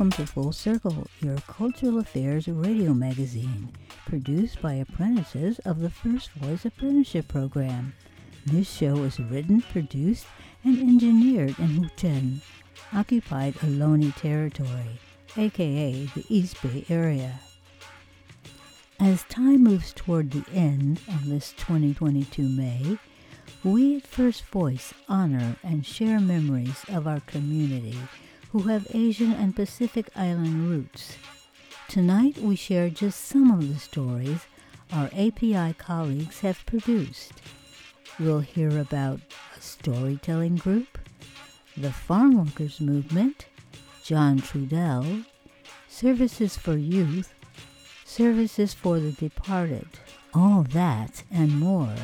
Welcome to Full Circle, your cultural affairs radio magazine, produced by apprentices of the First Voice Apprenticeship Program. This show is written, produced, and engineered in Huichin, occupied Ohlone territory, aka the East Bay area. As time moves toward the end of this 2022 May, we at First Voice honor and share memories of our community who have Asian and Pacific Island roots. Tonight we share just some of the stories our API colleagues have produced. We'll hear about a storytelling group, the farm workers movement, John Trudell, services for youth, services for the departed, all that and more,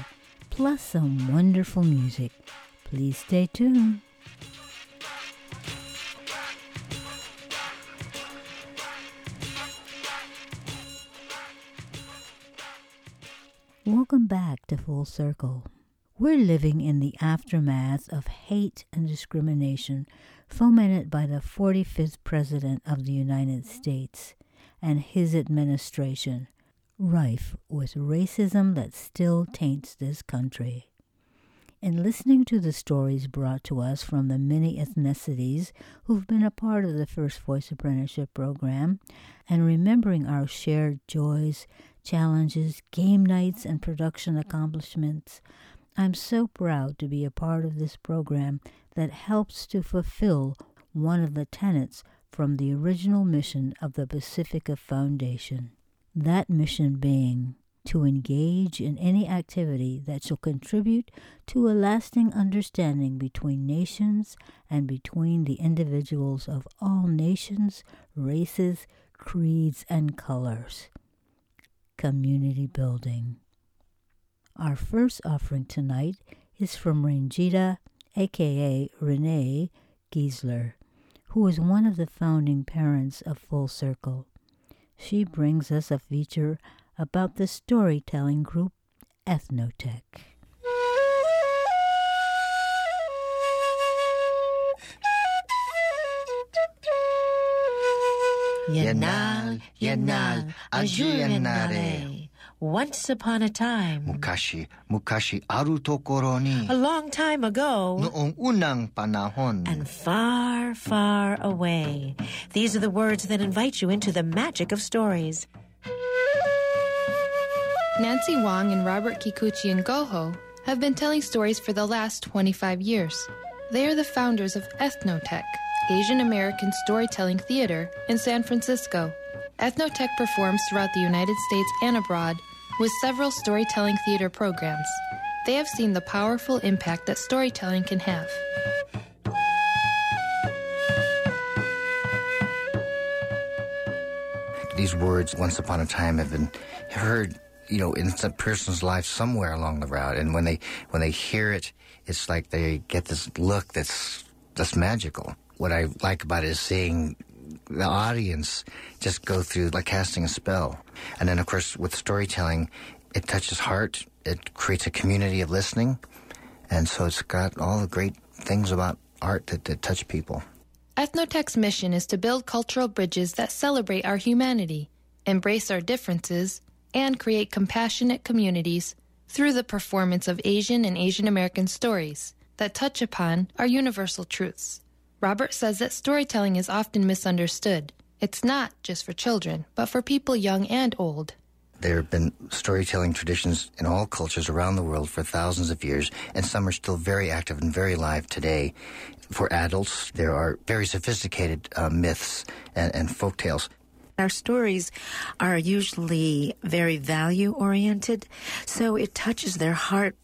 plus some wonderful music. Please stay tuned. Welcome back to Full Circle. We're living in the aftermath of hate and discrimination fomented by the 45th President of the United States and his administration, rife with racism that still taints this country. In listening to the stories brought to us from the many ethnicities who've been a part of the First Voice Apprenticeship Program, and remembering our shared joys, challenges, game nights, and production accomplishments. I'm so proud to be a part of this program that helps to fulfill one of the tenets from the original mission of the Pacifica Foundation. That mission being to engage in any activity that shall contribute to a lasting understanding between nations and between the individuals of all nations, races, creeds, and colors community building. Our first offering tonight is from Rangita, aka Renee Giesler, who is one of the founding parents of Full Circle. She brings us a feature about the storytelling group Eth-Noh-Tec. Yanal, Yanal, Ajuyanare. Once upon a time, Mukashi, mukashi aru tokoro ni. a long time ago, Noong unang panahon. and far, far away. These are the words that invite you into the magic of stories. Nancy Wong and Robert Kikuchi-Yngojo have been telling stories for the last 25 years. They are the founders of Eth-Noh-Tec, Asian American Storytelling Theater in San Francisco. Eth-Noh-Tec performs throughout the United States and abroad with several storytelling theater programs. They have seen the powerful impact that storytelling can have. These words, once upon a time, have been heard, you know, in some person's life somewhere along the route. And when they when they hear it, it's like they get this look that's that's magical. What I like about it is seeing the audience just go through like casting a spell. And then, of course, with storytelling, it touches heart. It creates a community of listening, and so it's got all the great things about art that, that touch people. Eth-Noh-Tec's mission is to build cultural bridges that celebrate our humanity, embrace our differences, and create compassionate communities through the performance of Asian and Asian American stories that touch upon our universal truths. Robert says that storytelling is often misunderstood. It's not just for children, but for people young and old. There have been storytelling traditions in all cultures around the world for thousands of years, and some are still very active and very alive today. For adults, there are very sophisticated uh, myths and, and folk tales. Our stories are usually very value oriented, so it touches their heart,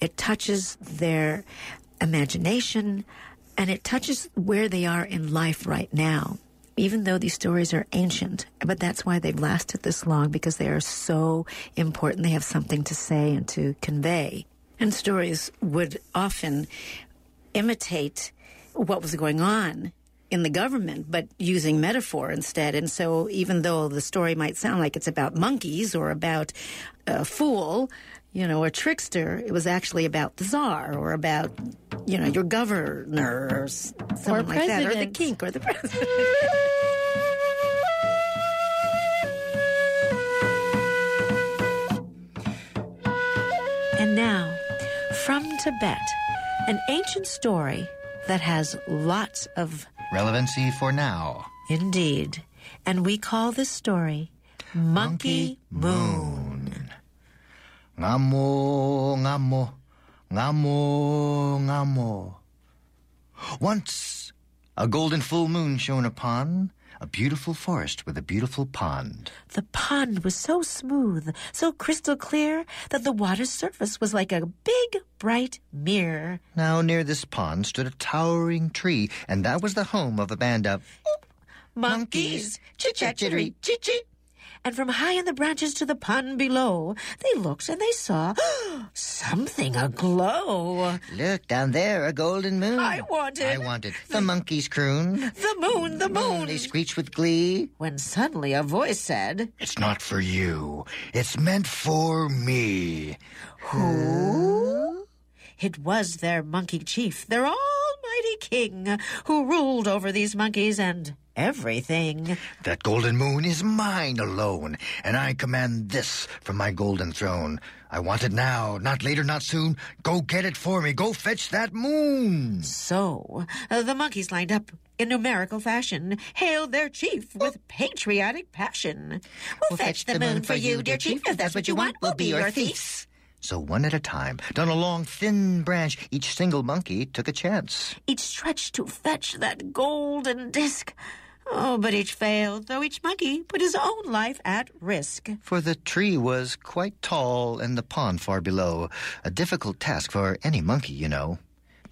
it touches their imagination, and it touches where they are in life right now. even though these stories are ancient, but that's why they've lasted this long because they are so important. They have something to say and to convey. And stories would often imitate what was going on in the government, but using metaphor instead. And so, even though the story might sound like it's about monkeys or about a fool, you know, a trickster, it was actually about the czar or about, you know, your governor or s- someone like that, or the president. king or the president. And now, from Tibet, an ancient story that has lots of Relevancy for now. indeed. And we call this story Monkey Moon. Ngamo, ngamo, ngamo, ngamo. Once, a golden full moon shone upon a beautiful forest with a beautiful pond. The pond was so smooth, so crystal clear, that the water's surface was like a big, bright mirror. Now, near this pond stood a towering tree, and that was the home of a band of Monkeys, chit-chat-chittery, chit-chit. And from high in the branches to the pond below, they looked and they saw something aglow. Look, down there, a golden moon. I want it. I want it. The monkeys croon. The moon, the moon. They screech with glee. When suddenly a voice said, It's not for you. It's meant for me. Who? It was their monkey chief, their almighty king, who ruled over these monkeys and everything. That golden moon is mine alone, and I command this from my golden throne. I want it now, not later, not soon. Go get it for me. Go fetch that moon. So, uh, the monkeys lined up in numerical fashion, hailed their chief with patriotic passion. We'll, fetch, the moon for you, dear chief. If that's what you want, we'll be your thieves. So one at a time, down a long, thin branch, each single monkey took a chance. Each stretched to fetch that golden disc. Oh, but each failed, though each monkey put his own life at risk. For the tree was quite tall and the pond far below. A difficult task for any monkey, you know.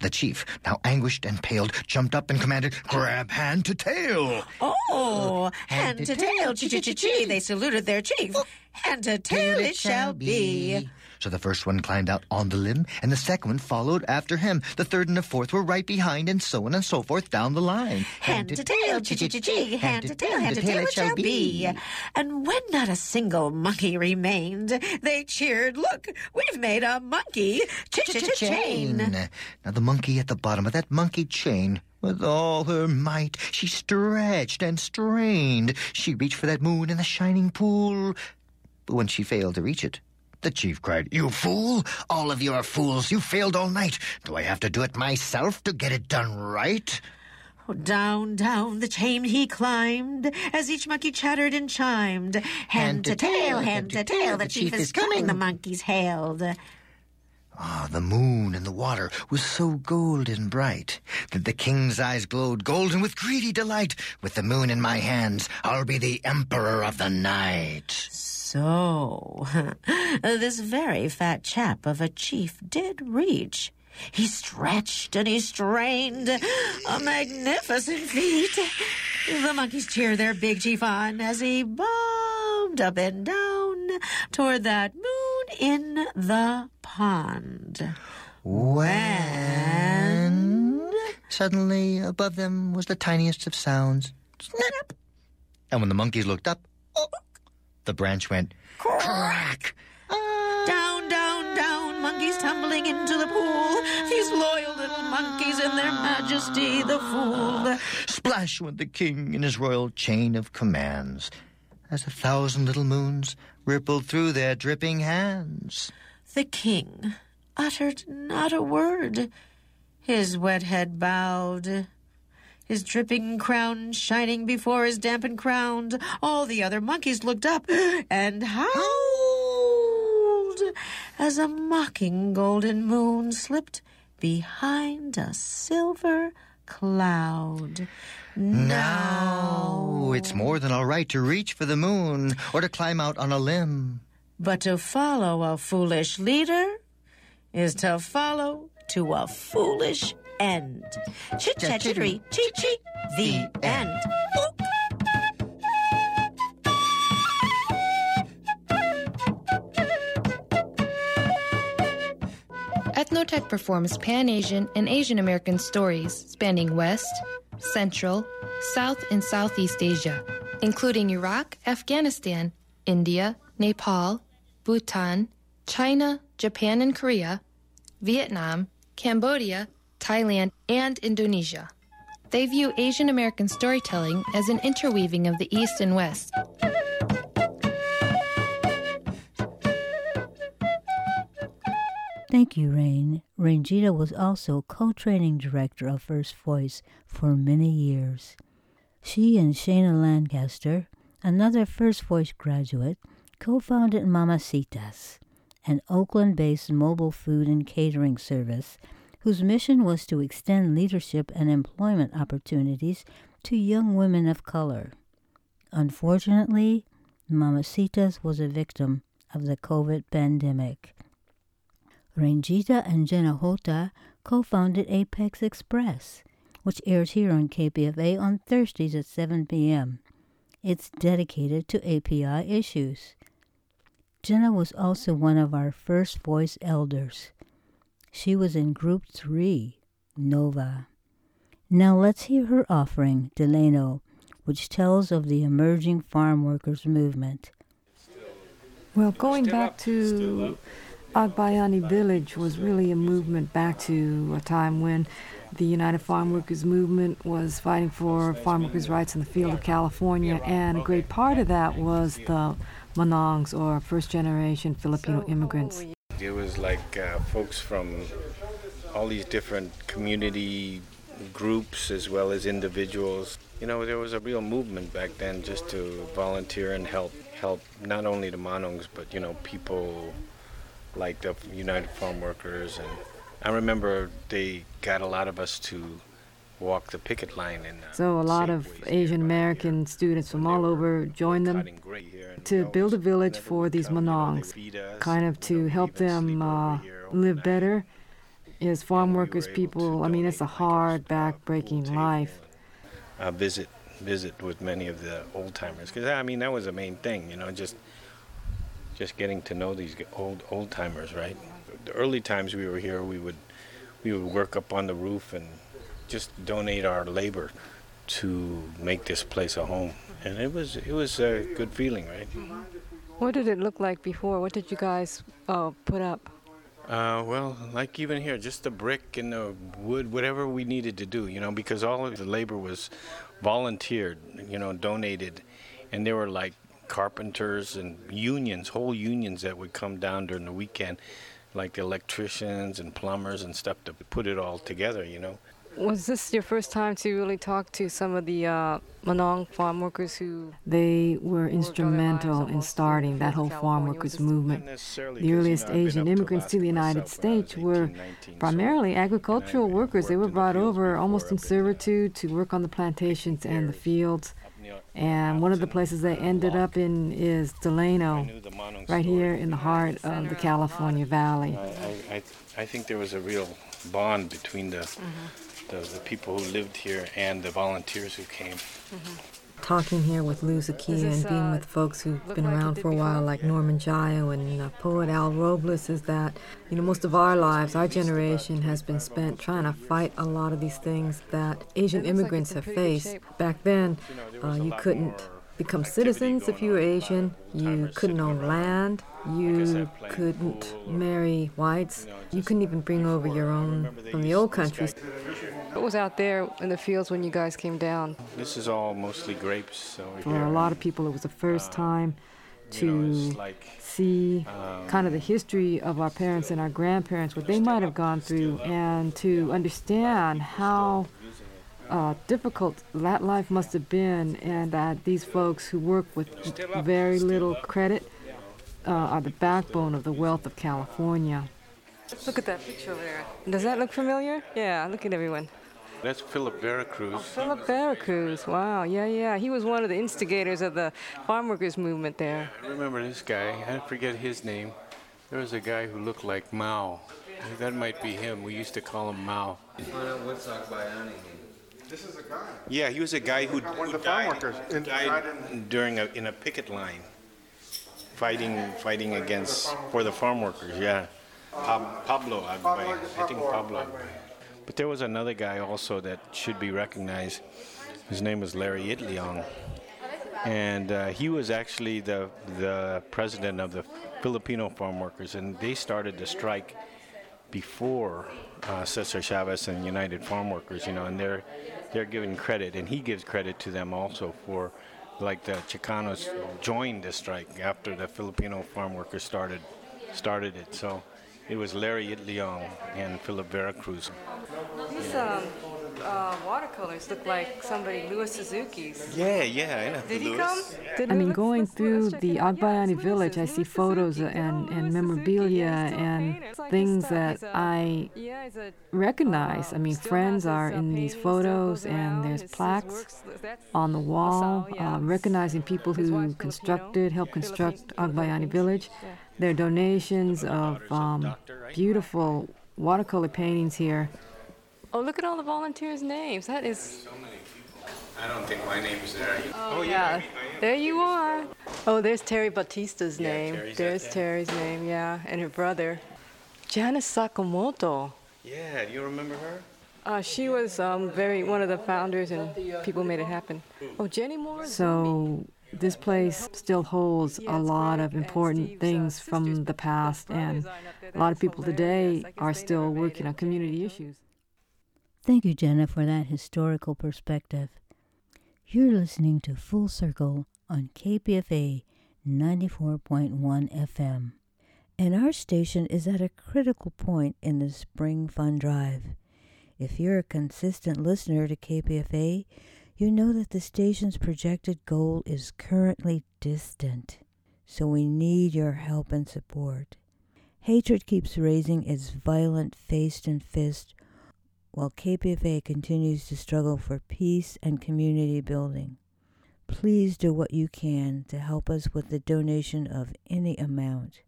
The chief, now anguished and paled, jumped up and commanded, Grab hand to tail! Oh, hand to tail, chee chee chee chi. They saluted their chief. Oh, hand to tail it shall be. So the first one climbed out on the limb, and the second one followed after him. The third and the fourth were right behind, and so on and so forth down the line. Hand to tail, chi chi chi chi. Hand to tail, hand to tail it shall be. And when not a single monkey remained, they cheered, Look, we've made a monkey chain. Now the monkey at the bottom of that monkey chain, with all her might, she stretched and strained. She reached for that moon in the shining pool. But when she failed to reach it, the chief cried, You fool! All of you are fools. You failed all night. Do I have to do it myself to get it done right? Down, down the chain he climbed, as each monkey chattered and chimed. Hand to tail, hand to tail, the chief is coming, the monkeys hailed. Ah, the moon in the water was so golden bright that the king's eyes glowed golden with greedy delight. With the moon in my hands, I'll be the emperor of the night. So, uh, this very fat chap of a chief did reach. He stretched and he strained. A magnificent feat. The monkeys cheered their big chief on as he bobbed up and down toward that moon in the pond. When suddenly above them was the tiniest of sounds. Snap! And when the monkeys looked up, oh, the branch went crack. Down, down, down, monkeys tumbling into the pool. These loyal little monkeys and their majesty, the fool. Splash went the king in his royal chain of commands, as a thousand little moons rippled through their dripping hands. The king uttered not a word. His wet head bowed, his dripping crown shining before his dampened crown. All the other monkeys looked up and howled as a mocking golden moon slipped behind a silver cloud. Now it's more than all right to reach for the moon or to climb out on a limb. But to follow a foolish leader is to follow to a foolish end. Chit chat chittery, chee chee, the end. Eth-Noh-Tec performs Pan Asian and Asian American stories spanning West, Central, South, and Southeast Asia, including Iraq, Afghanistan, India, Nepal, Bhutan, China, Japan and Korea, Vietnam, Cambodia, Thailand, and Indonesia. They view Asian American storytelling as an interweaving of the East and West. Thank you, Rain. Ranjita was also co-training director of First Voice for many years. She and Shana Lancaster, another First Voice graduate, co-founded Mamacitas, an Oakland-based mobile food and catering service whose mission was to extend leadership and employment opportunities to young women of color. Unfortunately, Mamacitas was a victim of the COVID pandemic. Rangita and Jenna Hota co founded Apex Express, which airs here on KPFA on Thursdays at 7 p.m. It's dedicated to API issues. Jenna was also one of our first voice elders. She was in Group 3, Nova. Now let's hear her offering, Delano, which tells of the emerging farm workers movement. Well, going back to Agbayani Village was really a movement back to a time when the United Farm Workers Movement was fighting for farm workers' rights in the field of California, and a great part of that was the Manongs, or first generation Filipino immigrants. It was like uh, folks from all these different community groups as well as individuals. You know, there was a real movement back then just to volunteer and help help not only the Manongs but you know people like the United Farm Workers, and I remember they got a lot of us to walk the picket line. And, uh, so a lot of Asian American students from all over joined them to build a village for these Manongs, kind of to help them uh, live better. As farm workers, people, I mean, it's a hard, back-breaking life. Uh, visit, visit with many of the old timers, because I mean that was the main thing, you know, just just getting to know these old old timers, right? The early times we were here, we would we would work up on the roof and just donate our labor to make this place a home, and it was it was a good feeling, right? What did it look like before? What did you guys uh, put up? Uh, well, like even here, just the brick and the wood, whatever we needed to do, you know, because all of the labor was volunteered, you know, donated, and there were like carpenters and unions, whole unions that would come down during the weekend, like the electricians and plumbers and stuff to put it all together, you know. Was this your first time to really talk to some of the uh, Manong farm workers who they were instrumental in starting that whole farm workers movement? The earliest Asian immigrants to the United States were primarily agricultural workers. They were brought over almost in servitude to work on the plantations and the fields. And one of the places they ended up in is Delano, right here in the heart of the California Valley. I, I, I think there was a real bond between the, mm-hmm. The, the, people who lived here and the volunteers who came. Mm-hmm talking here with Lou Zakia and being with folks who've been around for a while, like Norman Jayo and uh, poet Al Robles, is that you know most of our lives, our generation has been spent trying to fight a lot of these things that Asian immigrants have faced. Back then, uh, you couldn't become citizens if you were Asian. You couldn't own land. You couldn't marry whites. You couldn't even bring over your own from the old countries. What was out there in the fields when you guys came down? This is all mostly grapes. For a lot of people, it was the first um, time to you know, like, see um, kind of the history of our parents and our grandparents, what they might have gone through, and to understand how uh, difficult that life must have been, and that these folks who work with very little credit uh, are the backbone of the wealth of California. Look at that picture over there. Does that look familiar? Yeah, look at everyone. That's Philip Vera Cruz. Oh, Philip Vera Cruz. Wow. Yeah, yeah. He was one of the instigators of the farm workers movement there. I remember this guy. I forget his name. There was a guy who looked like Mao. That might be him. We used to call him Mao. What's Agbayani? This is a guy. Yeah, he was a guy who, one who the died, farm workers in, died during a, in a picket line, fighting fighting against for the farm workers. Yeah. Pablo Agbay. I think Pablo Agbay. But there was another guy also that should be recognized. His name was Larry Itliong. And uh, he was actually the, the president of the Filipino farm workers, and they started the strike before uh, Cesar Chavez and United Farm Workers, you know, and they're, they're giving credit, and he gives credit to them also for like the Chicanos joined the strike after the Filipino farm workers started started it. So it was Larry Itliong and Philip Vera Cruz. These um, uh, watercolors look like somebody Louis Suzuki's. Yeah, yeah, I know. Did he Louis. come? I mean, going through the Agbayani village, I see photos and, and memorabilia and things that I recognize. I mean, friends are in these photos, and there's plaques on the wall uh, recognizing people who constructed, helped construct Agbayani village. There are donations of um, beautiful watercolor paintings here. Oh, look at all the volunteers' names. That is. So many people. I don't think my name is there. Oh, yeah. There you are. Oh, there's Terry Batista's Yeah, name. Terry's there's there. Terry's name, yeah, and her brother. Janice Sakamoto. Yeah, do you remember her? Uh, she was um, very one of the founders and people made it happen. Oh, Jenny Moore. So this place still holds a lot of important things from the past, and a lot of people today are still working on community issues. Thank you, Jenna, for that historical perspective. You're listening to Full Circle on KPFA 94.1 FM. And our station is at a critical point in the Spring Fun Drive. If you're a consistent listener to KPFA, you know that the station's projected goal is currently distant. So we need your help and support. Hatred keeps raising its violent face and fist while KPFA continues to struggle for peace and community building. Please do what you can to help us with the donation of any amount.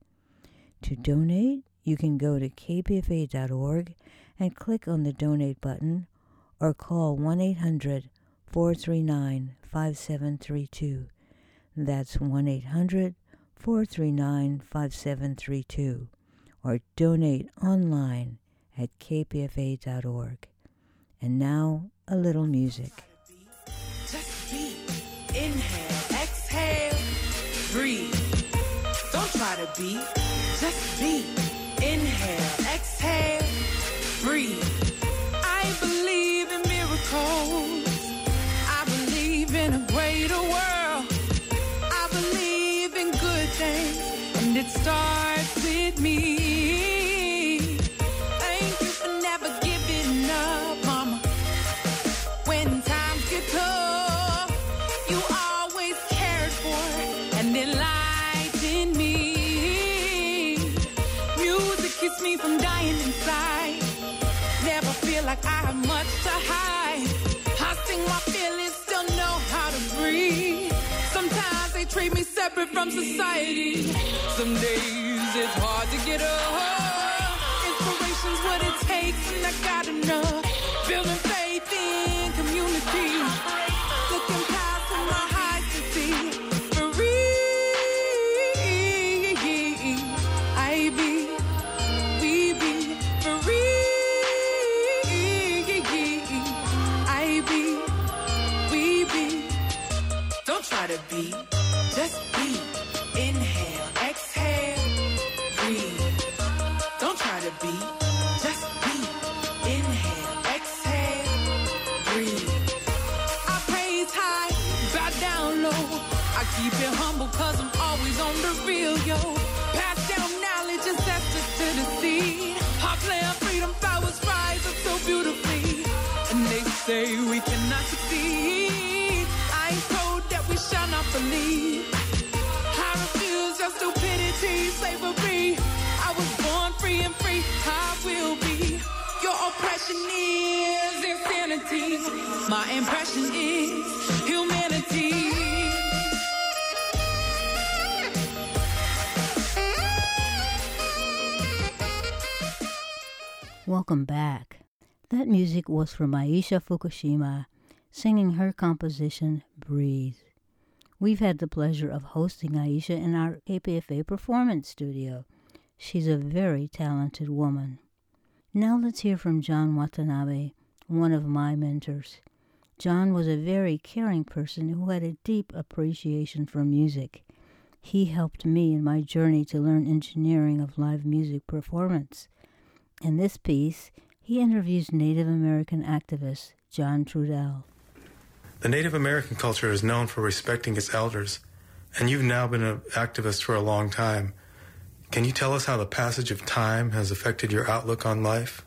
To donate, you can go to kpfa.org and click on the donate button or call 1 800 439 5732. That's 1 800 439 5732. Or donate online at kpfa.org. And now, a little music. Just be. Inhale, exhale, breathe. Don't try to be. Just be. Inhale, exhale, breathe. I believe in miracles. I believe in a greater world. I believe in good things, and it starts with me. Hide. I sing my feelings, still know how to breathe. Sometimes they treat me separate from society. Some days it's hard to get up. Inspiration's what it takes, and I got enough. Building faith in community. Just be. Inhale, exhale, breathe. Don't try to be, just be. Inhale, exhale, breathe. I praise high, bow down low. I keep it I'm always on the real, yo. Pass down knowledge, ancestors to the seed. Heart plan believe. I refuse your stupidity, slavery. I was born free and free, I will be. Your oppression is insanity. My impression is humanity. Welcome back. That music was from Aisha Fukushima, singing her composition Breathe. We've had the pleasure of hosting Aisha in our KPFA performance studio. She's a very talented woman. Now let's hear from John Watanabe, one of my mentors. John was a very caring person who had a deep appreciation for music. He helped me in my journey to learn engineering of live music performance. In this piece, he interviews Native American activist John Trudell. The Native American culture is known for respecting its elders, and you've now been an activist for a long time. Can you tell us how the passage of time has affected your outlook on life?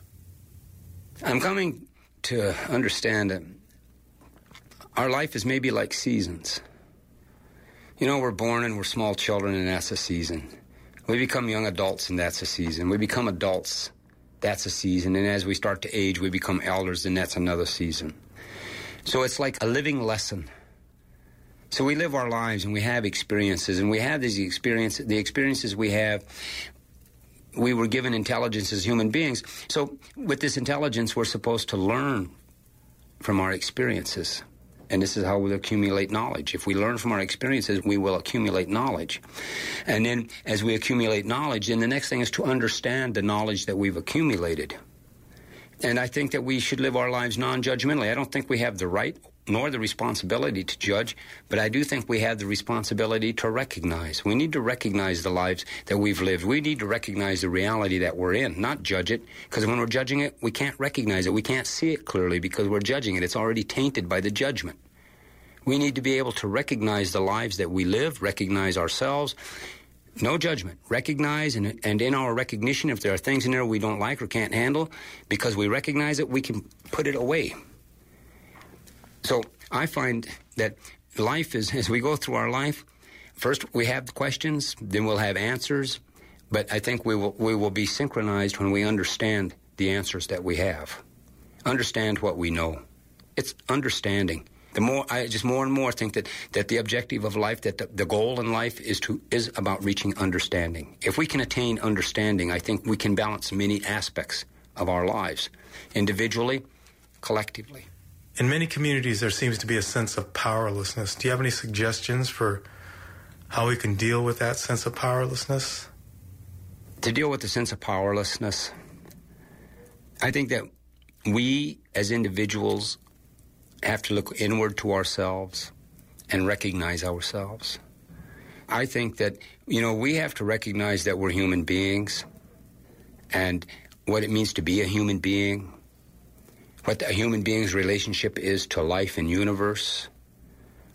I'm coming to understand that our life is maybe like seasons. You know, we're born and we're small children, and that's a season. We become young adults, and that's a season. We become adults, that's a season. And as we start to age, we become elders, and that's another season. So it's like a living lesson. So we live our lives and we have experiences, and we have these experiences. The experiences we have, we were given intelligence as human beings. So with this intelligence, we're supposed to learn from our experiences. And this is how we accumulate knowledge. If we learn from our experiences, we will accumulate knowledge. And then as we accumulate knowledge, then the next thing is to understand the knowledge that we've accumulated. And I think that we should live our lives non judgmentally. I don't think we have the right nor the responsibility to judge, but I do think we have the responsibility to recognize. We need to recognize the lives that we've lived. We need to recognize the reality that we're in, not judge it, because when we're judging it, we can't recognize it. We can't see it clearly because we're judging it. It's already tainted by the judgment. We need to be able to recognize the lives that we live, recognize ourselves. No judgment. Recognize, and, and in our recognition, if there are things in there we don't like or can't handle, because we recognize it, we can put it away so I find that life is, as we go through our life, first we have the questions, then we'll have answers, but I think we will, we will be synchronized when we understand the answers that we have. Understand what we know. It's understanding. The more I just more and more think that, that the objective of life, that the, the goal in life is to is about reaching understanding. If we can attain understanding, I think we can balance many aspects of our lives, individually, collectively. In many communities, there seems to be a sense of powerlessness. Do you have any suggestions for how we can deal with that sense of powerlessness? To deal with the sense of powerlessness, I think that we as individuals have to look inward to ourselves and recognize ourselves. I think that, you know, we have to recognize that we're human beings and what it means to be a human being what a human being's relationship is to life and universe.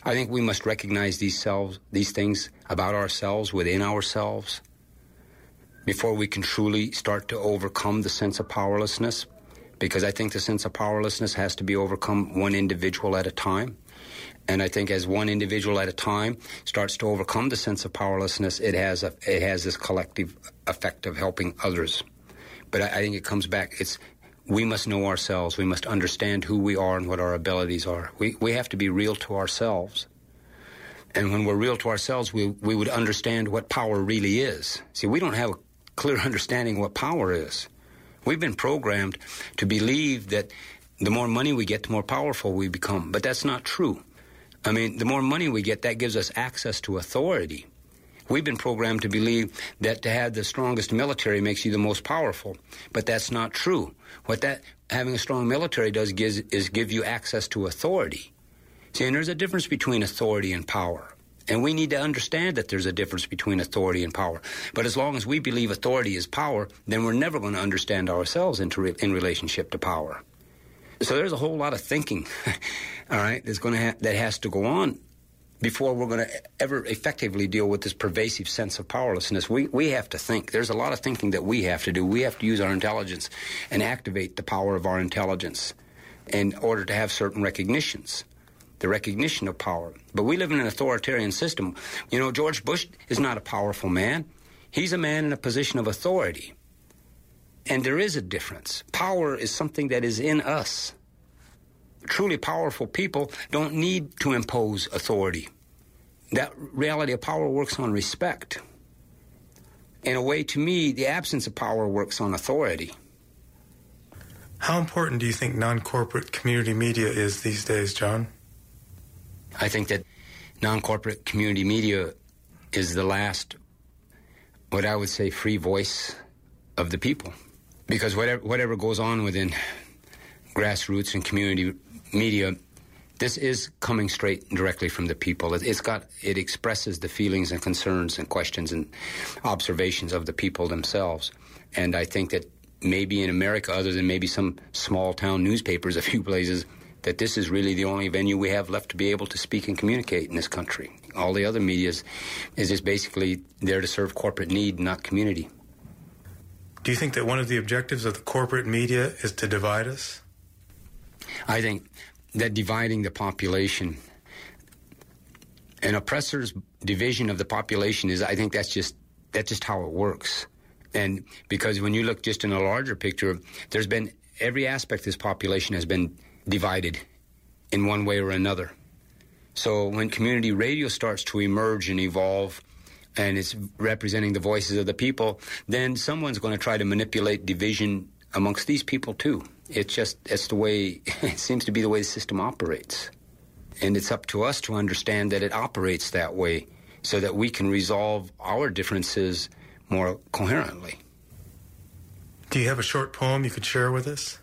I think we must recognize these selves, these things about ourselves within ourselves before we can truly start to overcome the sense of powerlessness. Because I think the sense of powerlessness has to be overcome one individual at a time. And I think as one individual at a time starts to overcome the sense of powerlessness, it has a, it has this collective effect of helping others. But I, I think it comes back. It's we must know ourselves. We must understand who we are and what our abilities are. We, we have to be real to ourselves. And when we're real to ourselves, we, we would understand what power really is. See, we don't have a clear understanding what power is. We've been programmed to believe that the more money we get, the more powerful we become. But that's not true. I mean, the more money we get, that gives us access to authority. We've been programmed to believe that to have the strongest military makes you the most powerful, but that's not true. What that having a strong military does gives, is give you access to authority. See, and there's a difference between authority and power. And we need to understand that there's a difference between authority and power. But as long as we believe authority is power, then we're never going to understand ourselves in, re- in relationship to power. So there's a whole lot of thinking, all right, that's going to ha- that has to go on before we're going to ever effectively deal with this pervasive sense of powerlessness, we, we have to think. There's a lot of thinking that we have to do. We have to use our intelligence and activate the power of our intelligence in order to have certain recognitions, the recognition of power. But we live in an authoritarian system. You know, George Bush is not a powerful man, he's a man in a position of authority. And there is a difference. Power is something that is in us truly powerful people don't need to impose authority. That reality of power works on respect. In a way, to me, the absence of power works on authority. How important do you think non corporate community media is these days, John? I think that non corporate community media is the last what I would say free voice of the people. Because whatever, whatever goes on within grassroots and community media, this is coming straight directly from the people. It, it's got it expresses the feelings and concerns and questions and observations of the people themselves. And I think that maybe in America, other than maybe some small town newspapers, a few places, that this is really the only venue we have left to be able to speak and communicate in this country. All the other media is, is just basically there to serve corporate need, not community. Do you think that one of the objectives of the corporate media is to divide us? I think that dividing the population, an oppressor's division of the population is, I think that's just that's just how it works. And because when you look just in a larger picture, there's been every aspect of this population has been divided in one way or another. So when community radio starts to emerge and evolve and it's representing the voices of the people, then someone's going to try to manipulate division amongst these people too. It's just it's the way it seems to be the way the system operates. And it's up to us to understand that it operates that way so that we can resolve our differences more coherently. Do you have a short poem you could share with us?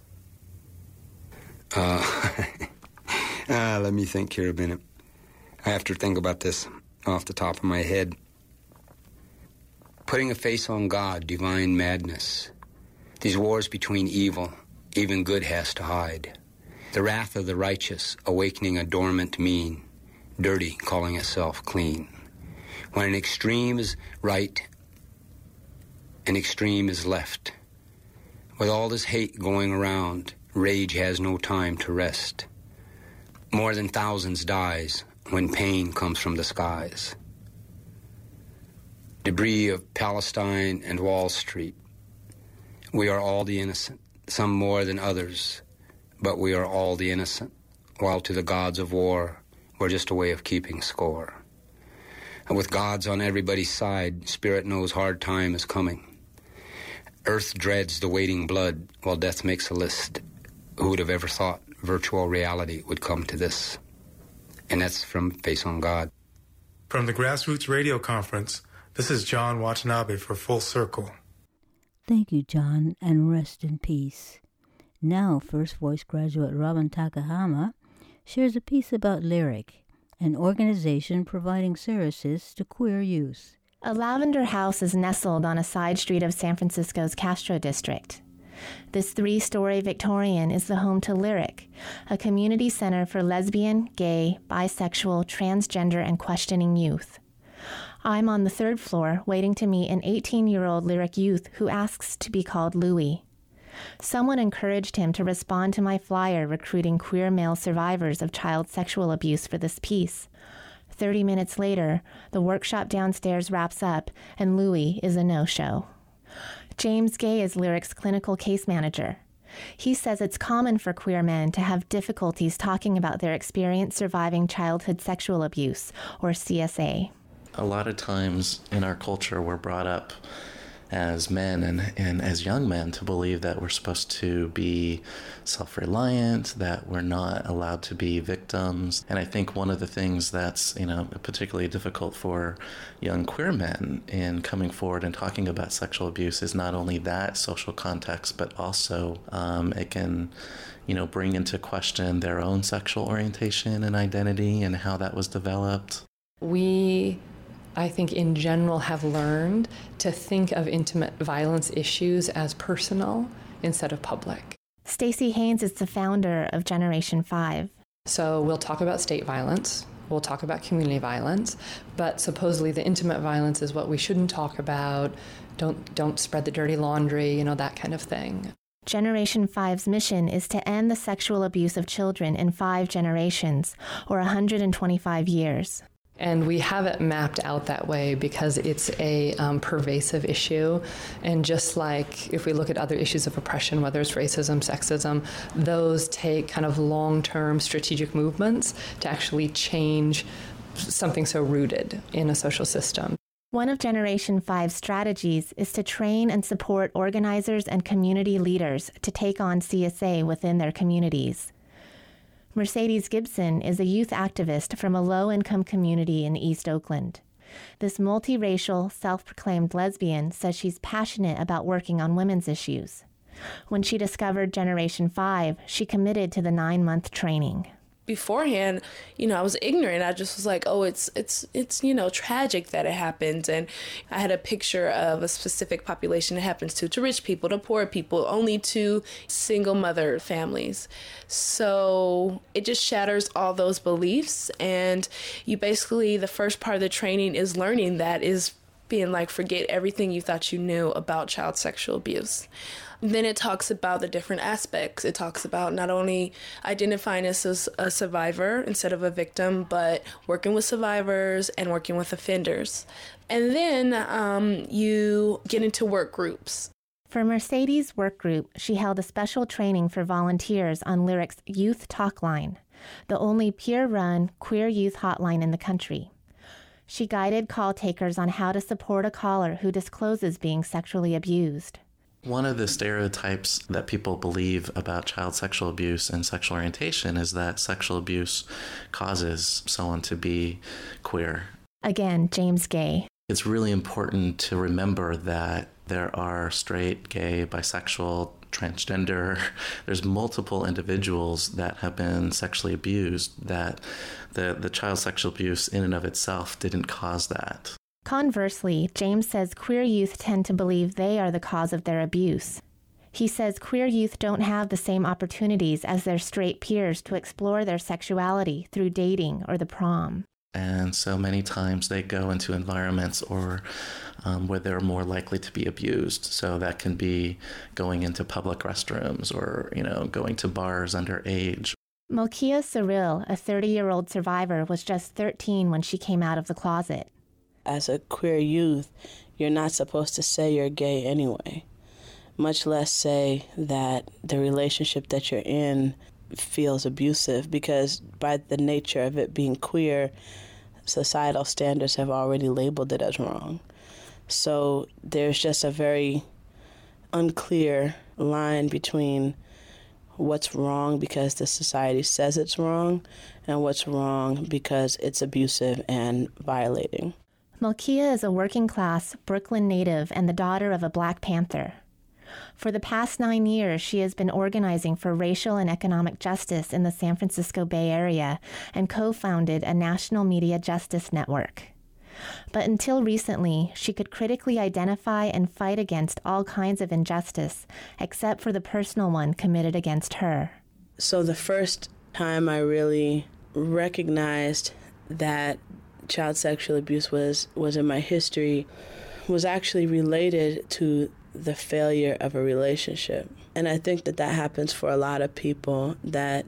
Uh, uh, let me think here a minute. I have to think about this off the top of my head. Putting a face on God, divine madness. These wars between evil, even good has to hide. The wrath of the righteous, awakening a dormant mean, dirty, calling itself clean. When an extreme is right, an extreme is left. With all this hate going around, rage has no time to rest. More than thousands dies when pain comes from the skies. Debris of Palestine and Wall Street. We are all the innocent, some more than others, but we are all the innocent, while to the gods of war, we're just a way of keeping score. And with gods on everybody's side, spirit knows hard time is coming. Earth dreads the waiting blood while death makes a list. Who would have ever thought virtual reality would come to this? And that's from Face on God. From the Grassroots Radio Conference, this is John Watanabe for Full Circle. Thank you, John, and rest in peace. Now, First Voice graduate Robin Takahama shares a piece about Lyric, an organization providing services to queer youth. A lavender house is nestled on a side street of San Francisco's Castro district. This three story Victorian is the home to Lyric, a community center for lesbian, gay, bisexual, transgender, and questioning youth. I'm on the third floor waiting to meet an 18 year old Lyric youth who asks to be called Louie. Someone encouraged him to respond to my flyer recruiting queer male survivors of child sexual abuse for this piece. 30 minutes later, the workshop downstairs wraps up, and Louie is a no show. James Gay is Lyric's clinical case manager. He says it's common for queer men to have difficulties talking about their experience surviving childhood sexual abuse, or CSA. A lot of times in our culture, we're brought up as men and, and as young men to believe that we're supposed to be self reliant, that we're not allowed to be victims. And I think one of the things that's, you know, particularly difficult for young queer men in coming forward and talking about sexual abuse is not only that social context, but also um, it can you know, bring into question their own sexual orientation and identity and how that was developed. We I think in general have learned to think of intimate violence issues as personal instead of public. Staci Haines is the founder of Generation 5. So we'll talk about state violence, we'll talk about community violence, but supposedly the intimate violence is what we shouldn't talk about. Don't don't spread the dirty laundry, you know, that kind of thing. Generation 5's mission is to end the sexual abuse of children in 5 generations or 125 years. And we have it mapped out that way because it's a um, pervasive issue. And just like if we look at other issues of oppression, whether it's racism, sexism, those take kind of long term strategic movements to actually change something so rooted in a social system. One of Generation 5's strategies is to train and support organizers and community leaders to take on CSA within their communities. Mercedes Gibson is a youth activist from a low income community in East Oakland. This multiracial, self proclaimed lesbian says she's passionate about working on women's issues. When she discovered Generation 5, she committed to the nine month training beforehand, you know, I was ignorant. I just was like, oh, it's it's it's you know tragic that it happens. And I had a picture of a specific population it happens to, to rich people, to poor people, only to single mother families. So it just shatters all those beliefs. And you basically the first part of the training is learning that is being like forget everything you thought you knew about child sexual abuse. Then it talks about the different aspects. It talks about not only identifying as a survivor instead of a victim, but working with survivors and working with offenders. And then um, you get into work groups. For Mercedes' work group, she held a special training for volunteers on Lyric's Youth Talk Line, the only peer run queer youth hotline in the country. She guided call takers on how to support a caller who discloses being sexually abused. One of the stereotypes that people believe about child sexual abuse and sexual orientation is that sexual abuse causes someone to be queer. Again, James Gay. It's really important to remember that there are straight, gay, bisexual, transgender. There's multiple individuals that have been sexually abused that the, the child sexual abuse in and of itself didn't cause that. Conversely, James says queer youth tend to believe they are the cause of their abuse. He says queer youth don't have the same opportunities as their straight peers to explore their sexuality through dating or the prom. And so many times they go into environments or um, where they're more likely to be abused. So that can be going into public restrooms or, you know, going to bars underage. Malkia Cyril, a 30 year old survivor, was just 13 when she came out of the closet as a queer youth, you're not supposed to say you're gay anyway, much less say that the relationship that you're in feels abusive because, by the nature of it being queer, societal standards have already labeled it as wrong. So there's just a very unclear line between what's wrong because the society says it's wrong and what's wrong because it's abusive and violating. Malkia is a working class Brooklyn native and the daughter of a Black Panther. For the past nine years, she has been organizing for racial and economic justice in the San Francisco Bay Area and co founded a national media justice network. But until recently, she could critically identify and fight against all kinds of injustice, except for the personal one committed against her. So, the first time I really recognized that child sexual abuse was was in my history was actually related to the failure of a relationship. And I think that that happens for a lot of people that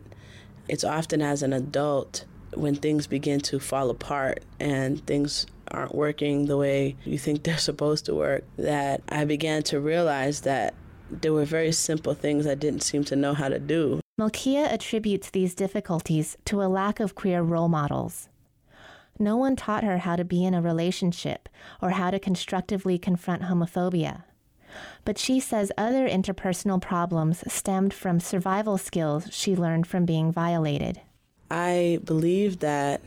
it's often as an adult when things begin to fall apart and things aren't working the way you think they're supposed to work that I began to realize that there were very simple things I didn't seem to know how to do. Malkia attributes these difficulties to a lack of queer role models. No one taught her how to be in a relationship or how to constructively confront homophobia. But she says other interpersonal problems stemmed from survival skills she learned from being violated. I believe that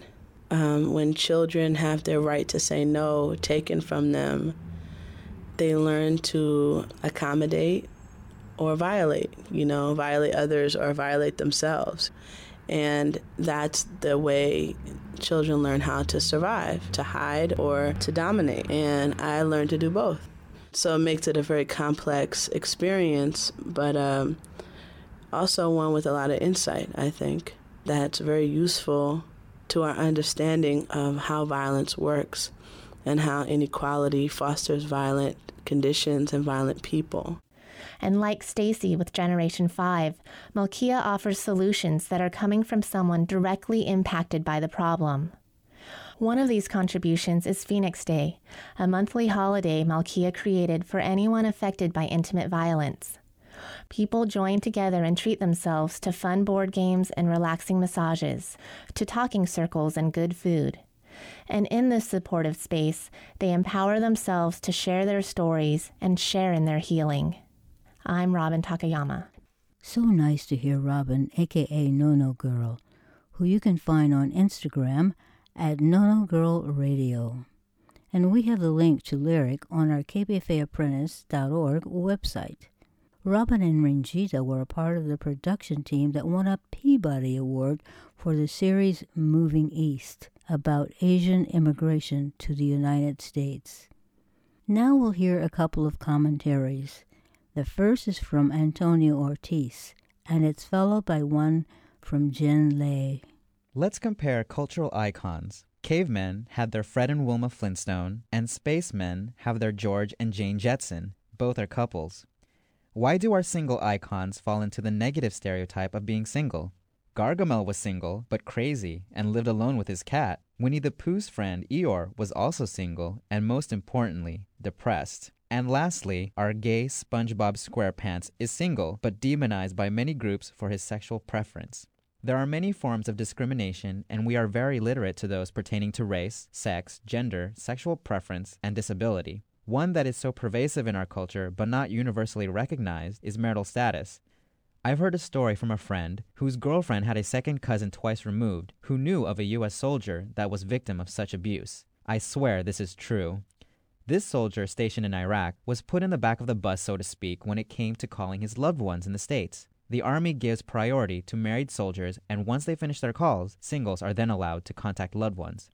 um, when children have their right to say no taken from them, they learn to accommodate or violate, you know, violate others or violate themselves. And that's the way children learn how to survive, to hide or to dominate. And I learned to do both. So it makes it a very complex experience, but um, also one with a lot of insight, I think, that's very useful to our understanding of how violence works and how inequality fosters violent conditions and violent people. And like Staci with Generation 5, Malkia offers solutions that are coming from someone directly impacted by the problem. One of these contributions is Phoenix Day, a monthly holiday Malkia created for anyone affected by intimate violence. People join together and treat themselves to fun board games and relaxing massages, to talking circles and good food. And in this supportive space, they empower themselves to share their stories and share in their healing. I'm Robin Takayama. So nice to hear Robin, aka Nono Girl, who you can find on Instagram at Nono Girl Radio. and we have the link to Lyric on our kpfaapprentice.org website. Robin and Ranjita were a part of the production team that won a Peabody Award for the series Moving East about Asian immigration to the United States. Now we'll hear a couple of commentaries. The first is from Antonio Ortiz, and it's followed by one from Jen Lay. Let's compare cultural icons. Cavemen had their Fred and Wilma Flintstone, and spacemen have their George and Jane Jetson. Both are couples. Why do our single icons fall into the negative stereotype of being single? Gargamel was single, but crazy, and lived alone with his cat. Winnie the Pooh's friend Eeyore was also single, and most importantly, depressed. And lastly, our gay SpongeBob SquarePants is single, but demonized by many groups for his sexual preference. There are many forms of discrimination, and we are very literate to those pertaining to race, sex, gender, sexual preference, and disability. One that is so pervasive in our culture but not universally recognized is marital status. I've heard a story from a friend whose girlfriend had a second cousin twice removed who knew of a U.S. soldier that was victim of such abuse. I swear this is true. This soldier stationed in Iraq was put in the back of the bus, so to speak, when it came to calling his loved ones in the States. The Army gives priority to married soldiers, and once they finish their calls, singles are then allowed to contact loved ones.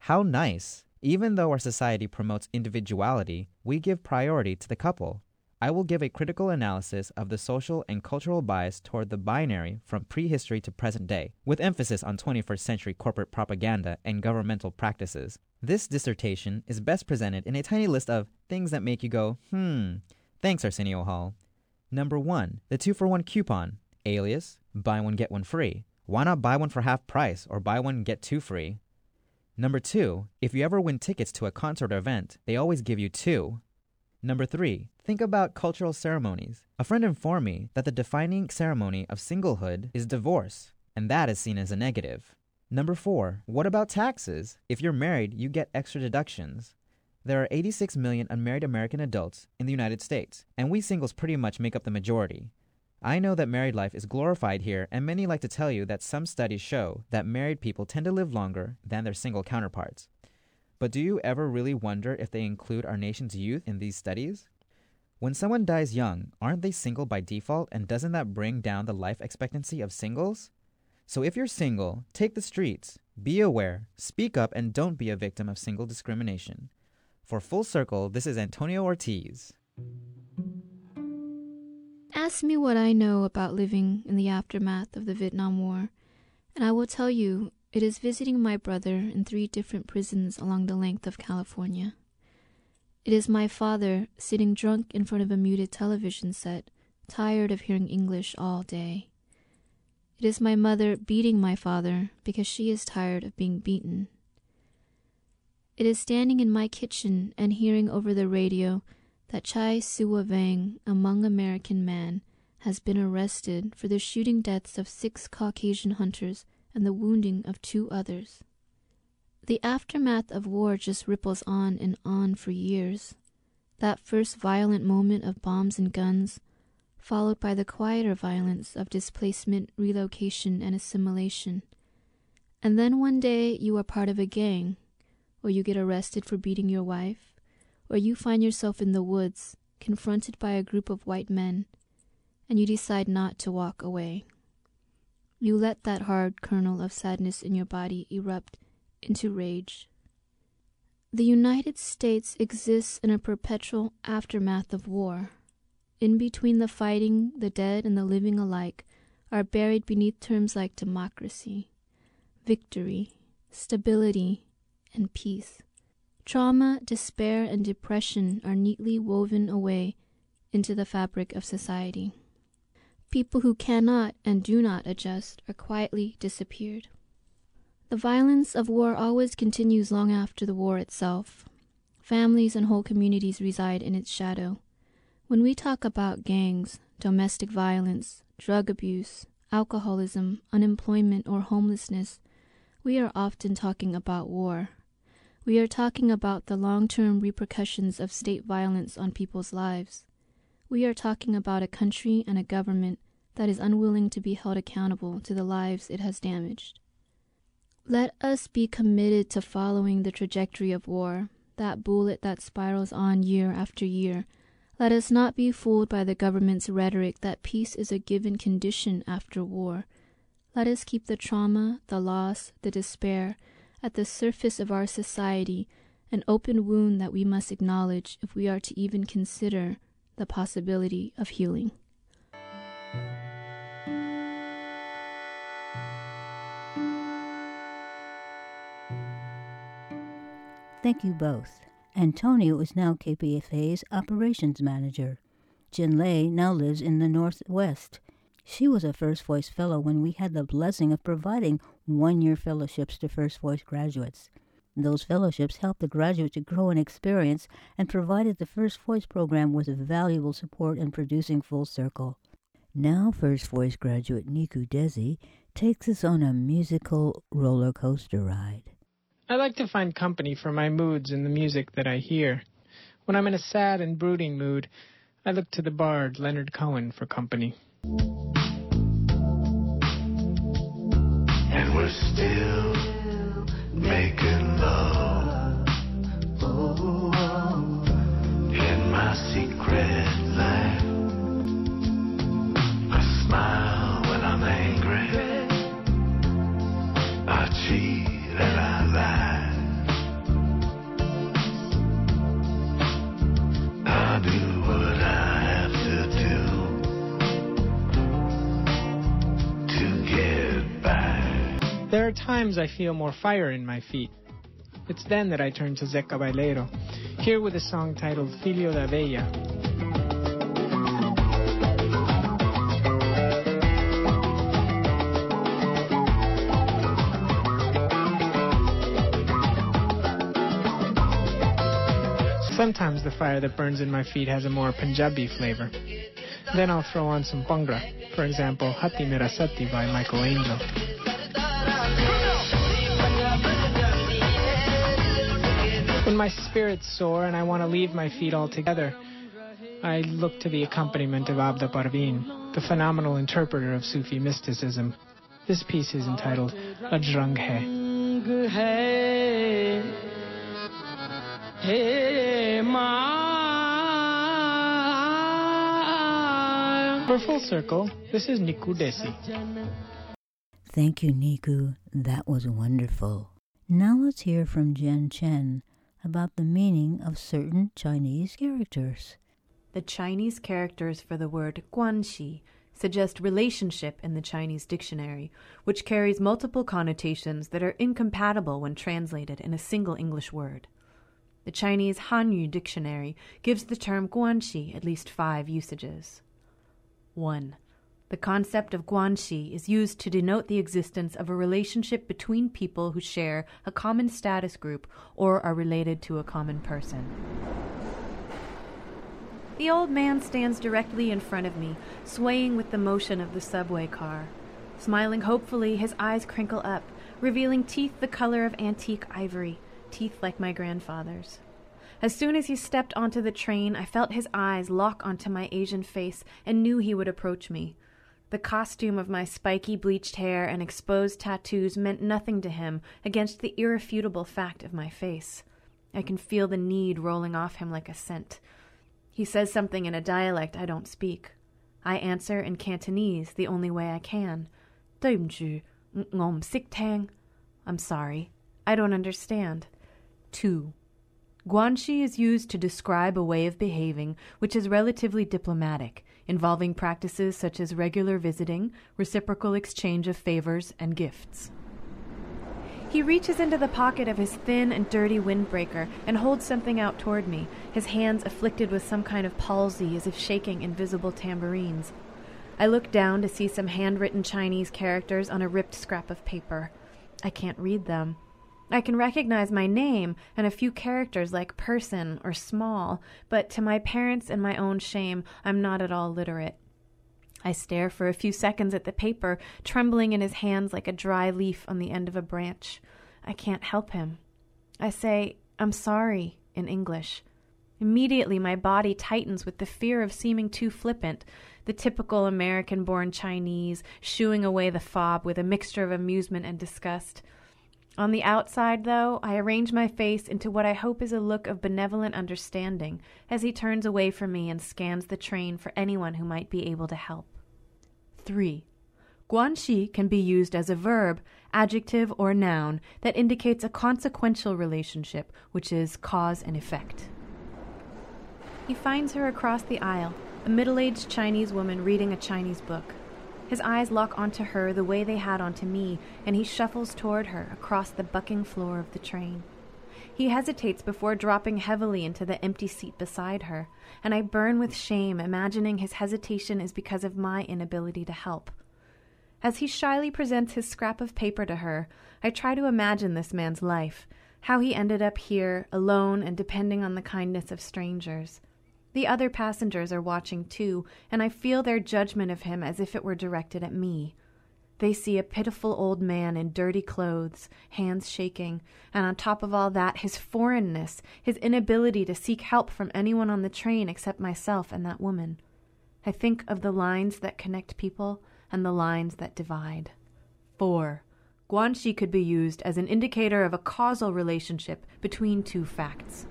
How nice! Even though our society promotes individuality, we give priority to the couple. I will give a critical analysis of the social and cultural bias toward the binary from prehistory to present day, with emphasis on 21st century corporate propaganda and governmental practices. This dissertation is best presented in a tiny list of things that make you go, hmm. Thanks, Arsenio Hall. Number one, the two for one coupon, alias, buy one, get one free. Why not buy one for half price or buy one, get two free? Number two, if you ever win tickets to a concert or event, they always give you two. Number three, think about cultural ceremonies. A friend informed me that the defining ceremony of singlehood is divorce, and that is seen as a negative. Number four, what about taxes? If you're married, you get extra deductions. There are 86 million unmarried American adults in the United States, and we singles pretty much make up the majority. I know that married life is glorified here, and many like to tell you that some studies show that married people tend to live longer than their single counterparts. But do you ever really wonder if they include our nation's youth in these studies? When someone dies young, aren't they single by default, and doesn't that bring down the life expectancy of singles? So if you're single, take the streets, be aware, speak up, and don't be a victim of single discrimination. For Full Circle, this is Antonio Ortiz. Ask me what I know about living in the aftermath of the Vietnam War, and I will tell you it is visiting my brother in three different prisons along the length of California. It is my father sitting drunk in front of a muted television set, tired of hearing English all day. It is my mother beating my father because she is tired of being beaten. It is standing in my kitchen and hearing over the radio that Chai Soua Vang, a Hmong American man, has been arrested for the shooting deaths of six Caucasian hunters and the wounding of two others. The aftermath of war just ripples on and on for years. That first violent moment of bombs and guns, followed by the quieter violence of displacement, relocation, and assimilation. And then one day you are part of a gang, or you get arrested for beating your wife, or you find yourself in the woods, confronted by a group of white men, and you decide not to walk away. You let that hard kernel of sadness in your body erupt into rage. The United States exists in a perpetual aftermath of war. In between the fighting, the dead, and the living alike are buried beneath terms like democracy, victory, stability, and peace. Trauma, despair, and depression are neatly woven away into the fabric of society. People who cannot and do not adjust are quietly disappeared. The violence of war always continues long after the war itself. Families and whole communities reside in its shadow. When we talk about gangs, domestic violence, drug abuse, alcoholism, unemployment, or homelessness, we are often talking about war. We are talking about the long term repercussions of state violence on people's lives. We are talking about a country and a government that is unwilling to be held accountable to the lives it has damaged. Let us be committed to following the trajectory of war, that bullet that spirals on year after year. Let us not be fooled by the government's rhetoric that peace is a given condition after war. Let us keep the trauma, the loss, the despair at the surface of our society, an open wound that we must acknowledge if we are to even consider the possibility of healing. Thank you both. Antonio is now KPFA's operations manager. Jin Lei now lives in the Northwest. She was a First Voice Fellow when we had the blessing of providing one year fellowships to First Voice graduates. Those fellowships helped the graduate to grow in experience and provided the First Voice program with valuable support in producing Full Circle. Now, First Voice graduate Niku Desi takes us on a musical roller coaster ride. I like to find company for my moods in the music that I hear. When I'm in a sad and brooding mood, I look to the bard Leonard Cohen for company. And we're still making love in my secret life. I smile when I'm angry. There are times I feel more fire in my feet. It's then that I turn to Zeca Baleiro, here with a song titled Filio da Veia. Sometimes the fire that burns in my feet has a more Punjabi flavor. Then I'll throw on some Bhangra, for example, Hati Mera Sati by Michael Angel. My spirits soar and I want to leave my feet altogether, I look to the accompaniment of Abida Parveen, the phenomenal interpreter of Sufi mysticism. This piece is entitled Aaj Rang Hai. For Full Circle, this is Niku Desi. Thank you, Niku. That was wonderful. Now let's hear from Jen Chen about the meaning of certain Chinese characters. The Chinese characters for the word guanxi suggest relationship in the Chinese dictionary, which carries multiple connotations that are incompatible when translated in a single English word. The Chinese Hanyu dictionary gives the term guanxi at least five usages. 1. The concept of guanxi is used to denote the existence of a relationship between people who share a common status group or are related to a common person. The old man stands directly in front of me, swaying with the motion of the subway car. Smiling hopefully, his eyes crinkle up, revealing teeth the color of antique ivory, teeth like my grandfather's. As soon as he stepped onto the train, I felt his eyes lock onto my Asian face and knew he would approach me. The costume of my spiky bleached hair and exposed tattoos meant nothing to him against the irrefutable fact of my face. I can feel the need rolling off him like a scent. He says something in a dialect I don't speak. I answer in Cantonese the only way I can. ngom sik tang. I'm sorry. I don't understand. 2. Guanxi is used to describe a way of behaving which is relatively diplomatic involving practices such as regular visiting, reciprocal exchange of favors, and gifts. He reaches into the pocket of his thin and dirty windbreaker and holds something out toward me, his hands afflicted with some kind of palsy as if shaking invisible tambourines. I look down to see some handwritten Chinese characters on a ripped scrap of paper. I can't read them. I can recognize my name and a few characters like person or small, but to my parents and my own shame, I'm not at all literate. I stare for a few seconds at the paper, trembling in his hands like a dry leaf on the end of a branch. I can't help him. I say, I'm sorry, in English. Immediately, my body tightens with the fear of seeming too flippant, the typical American born Chinese, shooing away the fob with a mixture of amusement and disgust. On the outside, though, I arrange my face into what I hope is a look of benevolent understanding as he turns away from me and scans the train for anyone who might be able to help. 3. Guanxi can be used as a verb, adjective, or noun that indicates a consequential relationship, which is cause and effect. He finds her across the aisle, a middle aged Chinese woman reading a Chinese book. His eyes lock onto her the way they had onto me, and he shuffles toward her across the bucking floor of the train. He hesitates before dropping heavily into the empty seat beside her, and I burn with shame, imagining his hesitation is because of my inability to help. As he shyly presents his scrap of paper to her, I try to imagine this man's life, how he ended up here, alone and depending on the kindness of strangers. The other passengers are watching too, and I feel their judgment of him as if it were directed at me. They see a pitiful old man in dirty clothes, hands shaking, and on top of all that, his foreignness, his inability to seek help from anyone on the train except myself and that woman. I think of the lines that connect people and the lines that divide. 4. Guanxi could be used as an indicator of a causal relationship between two facts.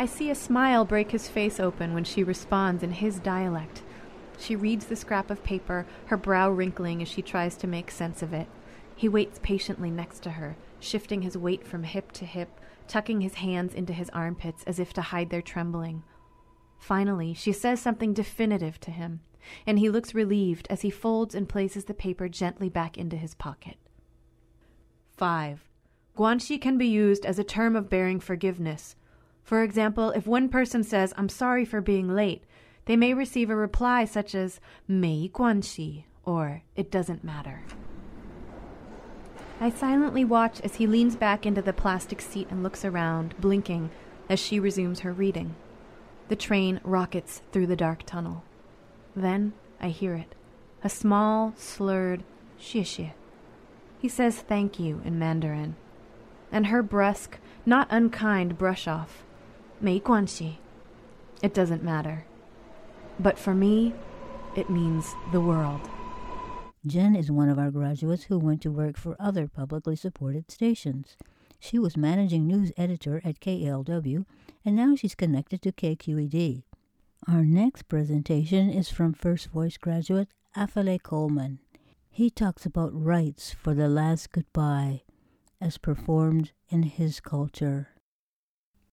I see a smile break his face open when she responds in his dialect. She reads the scrap of paper, her brow wrinkling as she tries to make sense of it. He waits patiently next to her, shifting his weight from hip to hip, tucking his hands into his armpits as if to hide their trembling. Finally, she says something definitive to him, and he looks relieved as he folds and places the paper gently back into his pocket. 5. Guanxi can be used as a term of bearing forgiveness. For example, if one person says, I'm sorry for being late, they may receive a reply such as, Mei Guanxi, or It doesn't matter. I silently watch as he leans back into the plastic seat and looks around, blinking, as she resumes her reading. The train rockets through the dark tunnel. Then I hear it a small, slurred xie He says thank you in Mandarin. And her brusque, not unkind brush off. Mei guanxi. It doesn't matter. But for me, it means the world. Jen is one of our graduates who went to work for other publicly supported stations. She was managing news editor at KALW, and now she's connected to KQED. Our next presentation is from First Voice graduate Afale Coleman. He talks about rites for the last goodbye as performed in his culture.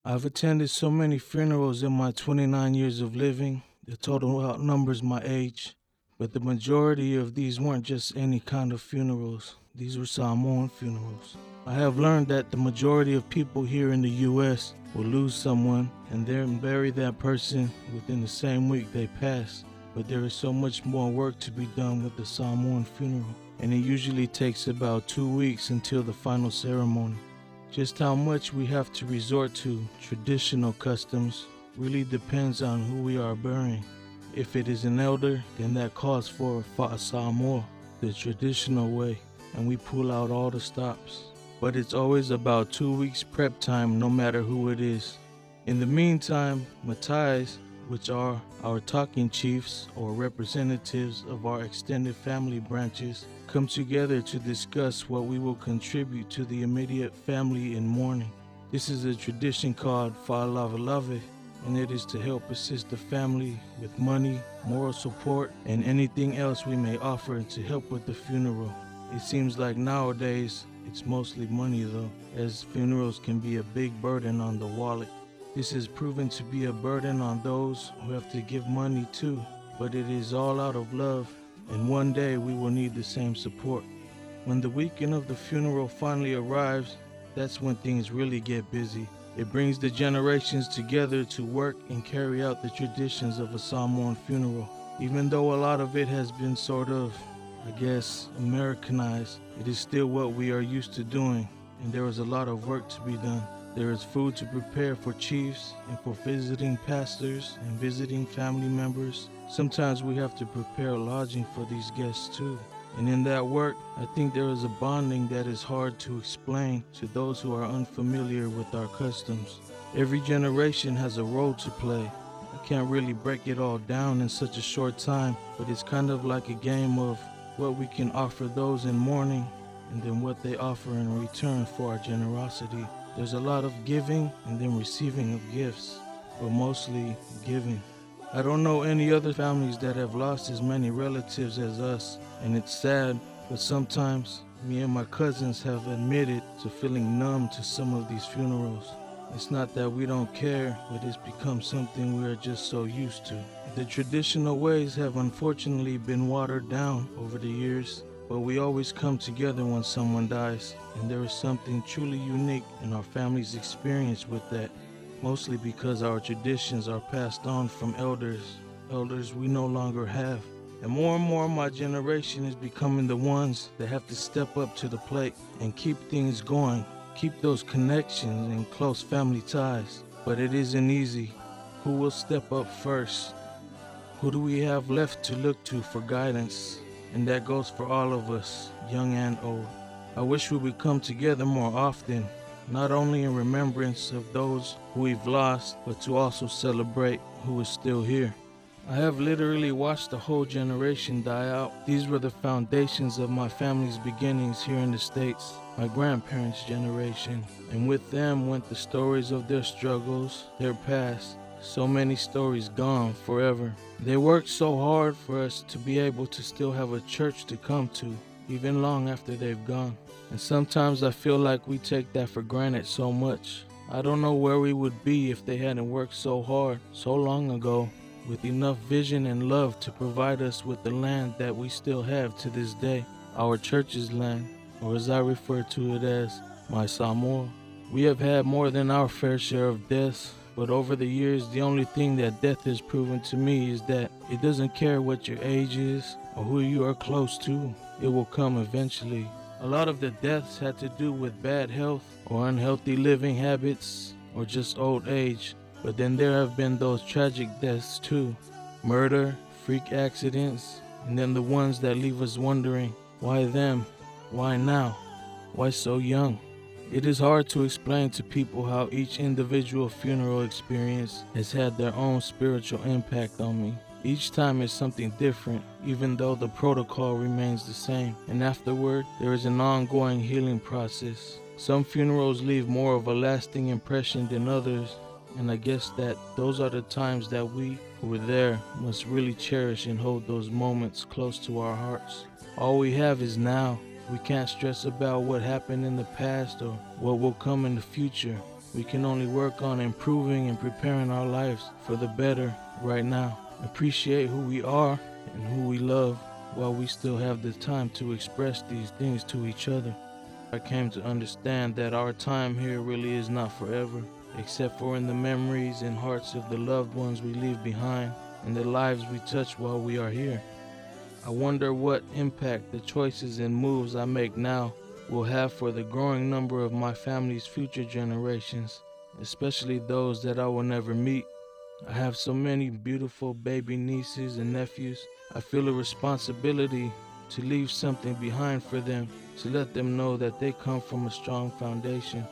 I've attended so many funerals in my 29 years of living, the total outnumbers my age. But the majority of these weren't just any kind of funerals, these were Samoan funerals. I have learned that the majority of people here in the U.S. will lose someone and then bury that person within the same week they pass. But there is so much more work to be done with the Samoan funeral, and it usually takes about two weeks until the final ceremony. Just how much we have to resort to traditional customs really depends on who we are burying. If it is an elder, then that calls for fa'asamoa, the traditional way, and we pull out all the stops. But it's always about two weeks prep time, no matter who it is. In the meantime, Matais, which are our talking chiefs or representatives of our extended family branches, come together to discuss what we will contribute to the immediate family in mourning. This is a tradition called Fa'alavelave, and it is to help assist the family with money, moral support, and anything else we may offer to help with the funeral. It seems like nowadays it's mostly money though, as funerals can be a big burden on the wallet. This has proven to be a burden on those who have to give money too, but it is all out of love, and one day we will need the same support. When the weekend of the funeral finally arrives, that's when things really get busy. It brings the generations together to work and carry out the traditions of a Samoan funeral. Even though a lot of it has been sort of, I guess, Americanized, it is still what we are used to doing, and there is a lot of work to be done. There is food to prepare for chiefs and for visiting pastors and visiting family members. Sometimes we have to prepare lodging for these guests too. And in that work, I think there is a bonding that is hard to explain to those who are unfamiliar with our customs. Every generation has a role to play. I can't really break it all down in such a short time, but it's kind of like a game of what we can offer those in mourning and then what they offer in return for our generosity. There's a lot of giving and then receiving of gifts, but mostly giving. I don't know any other families that have lost as many relatives as us, and it's sad, but sometimes me and my cousins have admitted to feeling numb to some of these funerals. It's not that we don't care, but it's become something we are just so used to. The traditional ways have unfortunately been watered down over the years, but we always come together when someone dies, and there is something truly unique in our family's experience with that, mostly because our traditions are passed on from elders, elders we no longer have. And more and more, my generation is becoming the ones that have to step up to the plate and keep things going, keep those connections and close family ties. But it isn't easy. Who will step up first? Who do we have left to look to for guidance? And that goes for all of us, young and old. I wish we would come together more often, not only in remembrance of those who we've lost, but to also celebrate who is still here. I have literally watched a whole generation die out. These were the foundations of my family's beginnings here in the States, my grandparents' generation. And with them went the stories of their struggles, their past. So many stories gone forever. They worked so hard for us to be able to still have a church to come to, even long after they've gone. And sometimes I feel like we take that for granted so much. I don't know where we would be if they hadn't worked so hard so long ago with enough vision and love to provide us with the land that we still have to this day, our church's land, or as I refer to it as, my Samoa. We have had more than our fair share of deaths, but over the years, the only thing that death has proven to me is that it doesn't care what your age is or who you are close to, it will come eventually. A lot of the deaths had to do with bad health or unhealthy living habits or just old age. But then there have been those tragic deaths too murder, freak accidents, and then the ones that leave us wondering why them? Why now? Why so young? It is hard to explain to people how each individual funeral experience has had their own spiritual impact on me. Each time is something different, even though the protocol remains the same. And afterward, there is an ongoing healing process. Some funerals leave more of a lasting impression than others, and I guess that those are the times that we who were there must really cherish and hold those moments close to our hearts. All we have is now. We can't stress about what happened in the past or what will come in the future. We can only work on improving and preparing our lives for the better right now. Appreciate who we are and who we love while we still have the time to express these things to each other. I came to understand that our time here really is not forever except for in the memories and hearts of the loved ones we leave behind and the lives we touch while we are here. I wonder what impact the choices and moves I make now will have for the growing number of my family's future generations, especially those that I will never meet. I have so many beautiful baby nieces and nephews. I feel a responsibility to leave something behind for them, to let them know that they come from a strong foundation.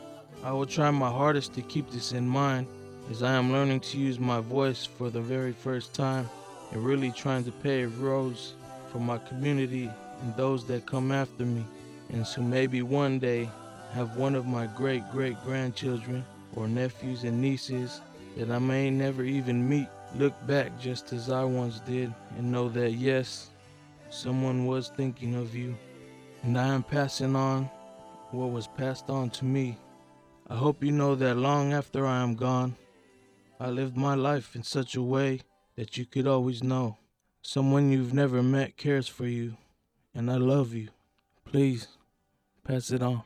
I will try my hardest to keep this in mind as I am learning to use my voice for the very first time and really trying to pave roads for my community and those that come after me, and so maybe one day have one of my great great grandchildren or nephews and nieces that I may never even meet look back just as I once did and know that yes, someone was thinking of you, and I am passing on what was passed on to me. I hope you know that long after I am gone, I lived my life in such a way that you could always know someone you've never met cares for you, and I love you. Please pass it on.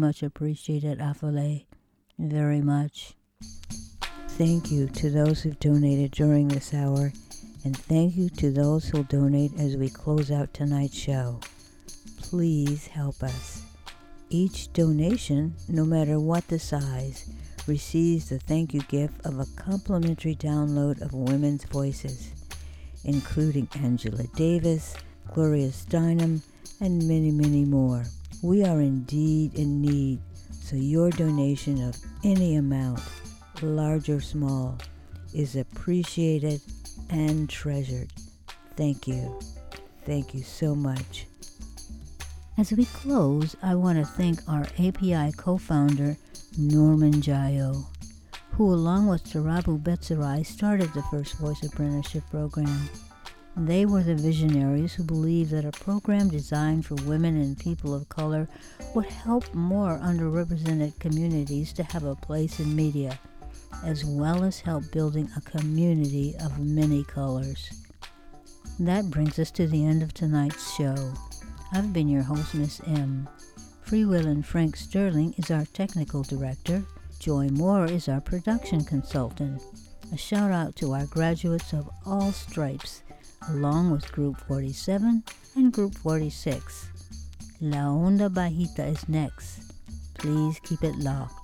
Much appreciated, Afole. Very much. Thank you to those who've donated during this hour, and thank you to those who'll donate as we close out tonight's show. Please help us. Each donation, no matter what the size, receives the thank you gift of a complimentary download of women's voices, including Angela Davis, Gloria Steinem, and many, many more. We are indeed in need, so your donation of any amount, large or small, is appreciated and treasured. Thank you. Thank you so much. As we close, I want to thank our API co founder, Norman Jayo, who, along with Tarabu Betserai, started the First Voice Apprenticeship Program. They were the visionaries who believed that a program designed for women and people of color would help more underrepresented communities to have a place in media, as well as help building a community of many colors. That brings us to the end of tonight's show. I've been your host, Miss M. Free Will and Frank Sterling is our technical director. Joy Moore is our production consultant. A shout out to our graduates of all stripes, along with Group 47 and Group 46. La Onda Bajita is next. Please keep it locked.